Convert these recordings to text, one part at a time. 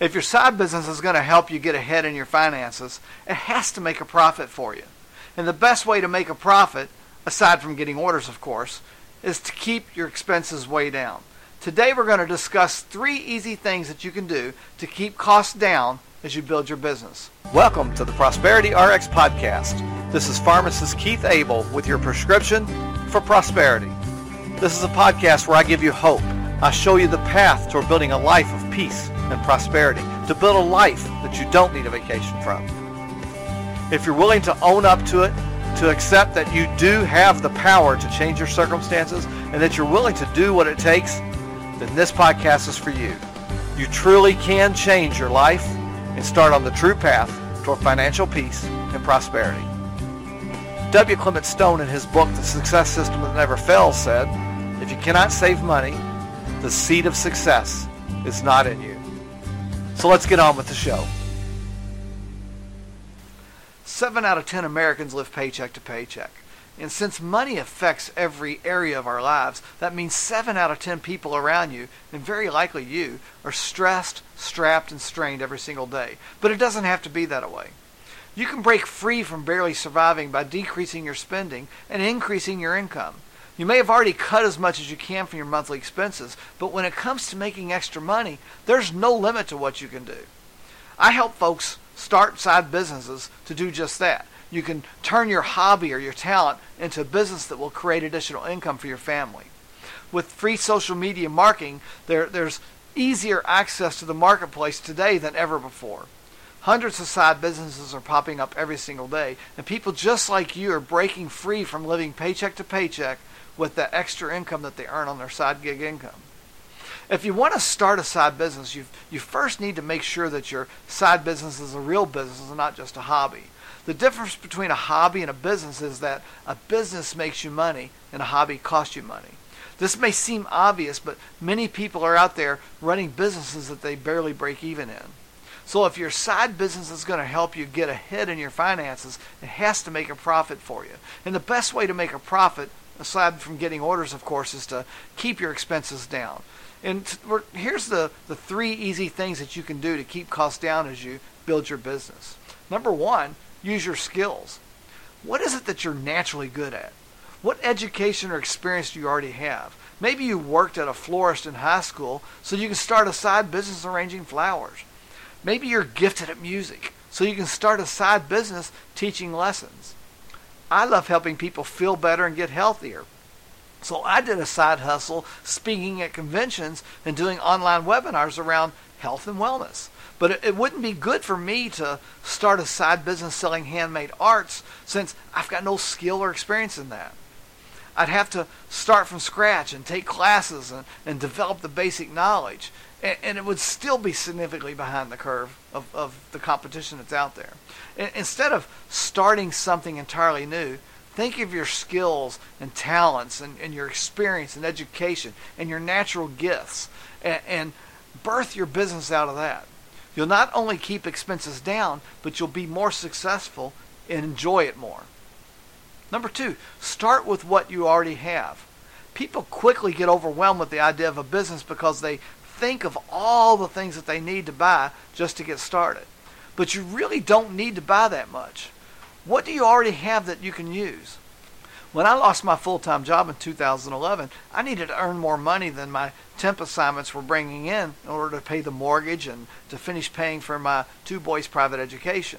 If your side business is going to help you get ahead in your finances, it has to make a profit for you. And the best way to make a profit, aside from getting orders, of course, is to keep your expenses way down. Today we're going to discuss three easy things that you can do to keep costs down as you build your business. Welcome to the Prosperity RX podcast. This is pharmacist Keith Abel with your prescription for prosperity. This is a podcast where I give you hope. I show you the path toward building a life of peace and prosperity, to build a life that you don't need a vacation from. If you're willing to own up to it, to accept that you do have the power to change your circumstances, and that you're willing to do what it takes, then this podcast is for you. You truly can change your life and start on the true path toward financial peace and prosperity. W. Clement Stone, in his book, The Success System That Never Fails, said, If you cannot save money, the seed of success is not in you. So let's get on with the show. Seven out of ten Americans live paycheck to paycheck. And since money affects every area of our lives, that means seven out of ten people around you, and very likely you, are stressed, strapped, and strained every single day. But it doesn't have to be that way. You can break free from barely surviving by decreasing your spending and increasing your income. You may have already cut as much as you can from your monthly expenses, but when it comes to making extra money, there's no limit to what you can do. I help folks start side businesses to do just that. You can turn your hobby or your talent into a business that will create additional income for your family. With free social media marketing, there, there's easier access to the marketplace today than ever before. Hundreds of side businesses are popping up every single day, and people just like you are breaking free from living paycheck to paycheck with that extra income that they earn on their side gig income. If you want to start a side business, you you first need to make sure that your side business is a real business and not just a hobby. The difference between a hobby and a business is that a business makes you money and a hobby costs you money. This may seem obvious, but many people are out there running businesses that they barely break even in. So if your side business is going to help you get ahead in your finances, it has to make a profit for you. And the best way to make a profit aside from getting orders, of course, is to keep your expenses down. And here's the, the three easy things that you can do to keep costs down as you build your business. Number one, use your skills. What is it that you're naturally good at? What education or experience do you already have? Maybe you worked at a florist in high school so you can start a side business arranging flowers. Maybe you're gifted at music so you can start a side business teaching lessons. I love helping people feel better and get healthier. So I did a side hustle speaking at conventions and doing online webinars around health and wellness. But it, wouldn't be good for me to start a side business selling handmade arts since I've got no skill or experience in that. I'd have to start from scratch and take classes and, and develop the basic knowledge and, and it would still be significantly behind the curve of, of the competition that's out there. And instead of starting something entirely new, think of your skills and talents and, and your experience and education and your natural gifts and, and birth your business out of that. You'll not only keep expenses down, but you'll be more successful and enjoy it more. Number two, start with what you already have. People quickly get overwhelmed with the idea of a business because they think of all the things that they need to buy just to get started. But you really don't need to buy that much. What do you already have that you can use? When I lost my full time job in 2011, I needed to earn more money than my temp assignments were bringing in in order to pay the mortgage and to finish paying for my two boys' private education.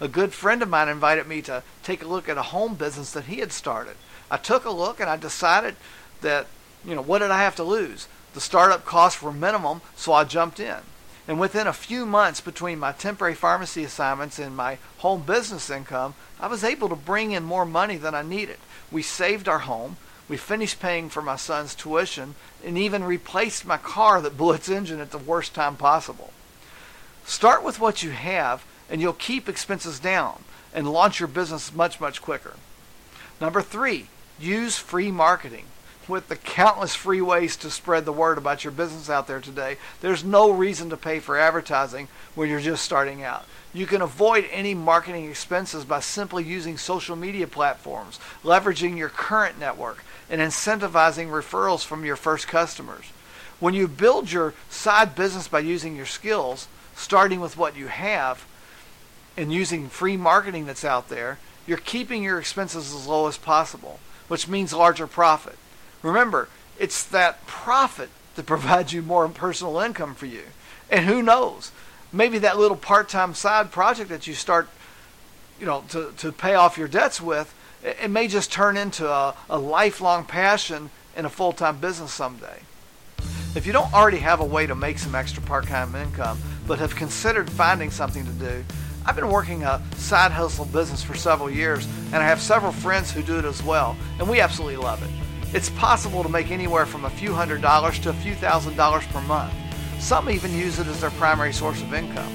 A good friend of mine invited me to take a look at a home business that he had started. I took a look and I decided that, you know, what did I have to lose? The startup costs were minimum, so I jumped in. And within a few months between my temporary pharmacy assignments and my home business income, I was able to bring in more money than I needed. We saved our home, we finished paying for my son's tuition, and even replaced my car that blew its engine at the worst time possible. Start with what you have, and you'll keep expenses down and launch your business much, much quicker. Number three, use free marketing with the countless free ways to spread the word about your business out there today, there's no reason to pay for advertising when you're just starting out. You can avoid any marketing expenses by simply using social media platforms, leveraging your current network, and incentivizing referrals from your first customers. When you build your side business by using your skills, starting with what you have, and using free marketing that's out there, you're keeping your expenses as low as possible, which means larger profit. Remember, it's that profit that provides you more personal income for you. And who knows? Maybe that little part-time side project that you start, you know, to, to pay off your debts with, it, it may just turn into a, a lifelong passion in a full-time business someday. If you don't already have a way to make some extra part-time income, but have considered finding something to do, I've been working a side hustle business for several years, and I have several friends who do it as well, and we absolutely love it. It's possible to make anywhere from a few hundred dollars to a few thousand dollars per month. Some even use it as their primary source of income.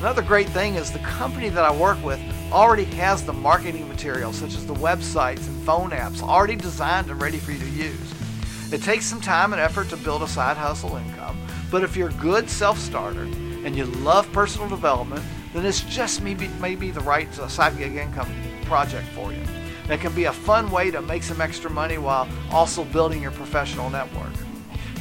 Another great thing is the company that I work with already has the marketing materials, such as the websites and phone apps, already designed and ready for you to use. It takes some time and effort to build a side hustle income, but if you're a good self starter and you love personal development, then this just may be, may be the right uh, side gig income project for you. It can be a fun way to make some extra money while also building your professional network.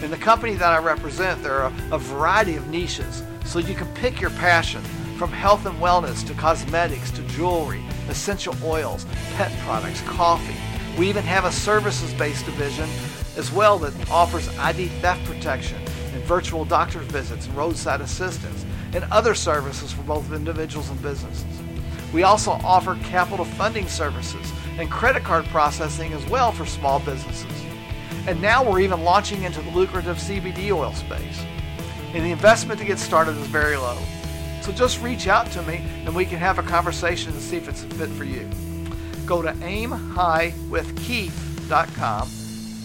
In the company that I represent, there are a, a variety of niches, so you can pick your passion from health and wellness to cosmetics to jewelry, essential oils, pet products, coffee. We even have a services based division as well that offers ID theft protection and virtual doctor's visits and roadside assistance and other services for both individuals and businesses. We also offer capital funding services and credit card processing as well for small businesses. And now we're even launching into the lucrative CBD oil space. And the investment to get started is very low. So just reach out to me and we can have a conversation and see if it's a fit for you. Go to aimhighwithkeith.com,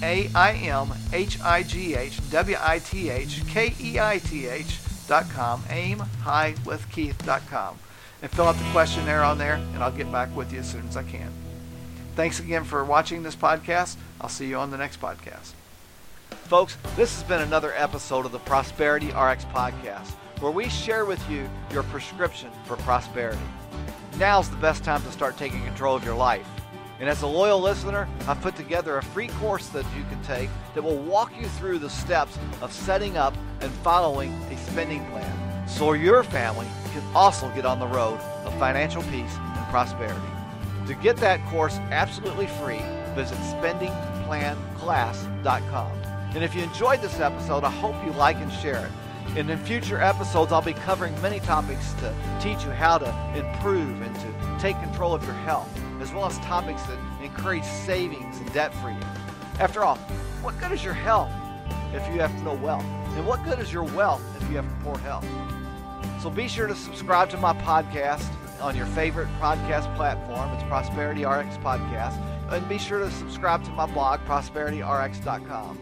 A I M H I G H W I T H K E I T H.com, aimhighwithkeith.com, and fill out the questionnaire on there, and I'll get back with you as soon as I can. Thanks again for watching this podcast. I'll see you on the next podcast. Folks, this has been another episode of the Prosperity RX podcast, where we share with you your prescription for prosperity. Now's the best time to start taking control of your life. And as a loyal listener, I've put together a free course that you can take that will walk you through the steps of setting up and following a spending plan so your family can also get on the road of financial peace and prosperity. To get that course absolutely free, visit spendingplanclass.com. And if you enjoyed this episode, I hope you like and share it. And in future episodes, I'll be covering many topics to teach you how to improve and to take control of your health, as well as topics that encourage savings and debt freeing. After all, what good is your health if you have no wealth? And what good is your wealth if you have poor health? So be sure to subscribe to my podcast on your favorite podcast platform. It's Prosperity RX Podcast. And be sure to subscribe to my blog, prosperityrx.com.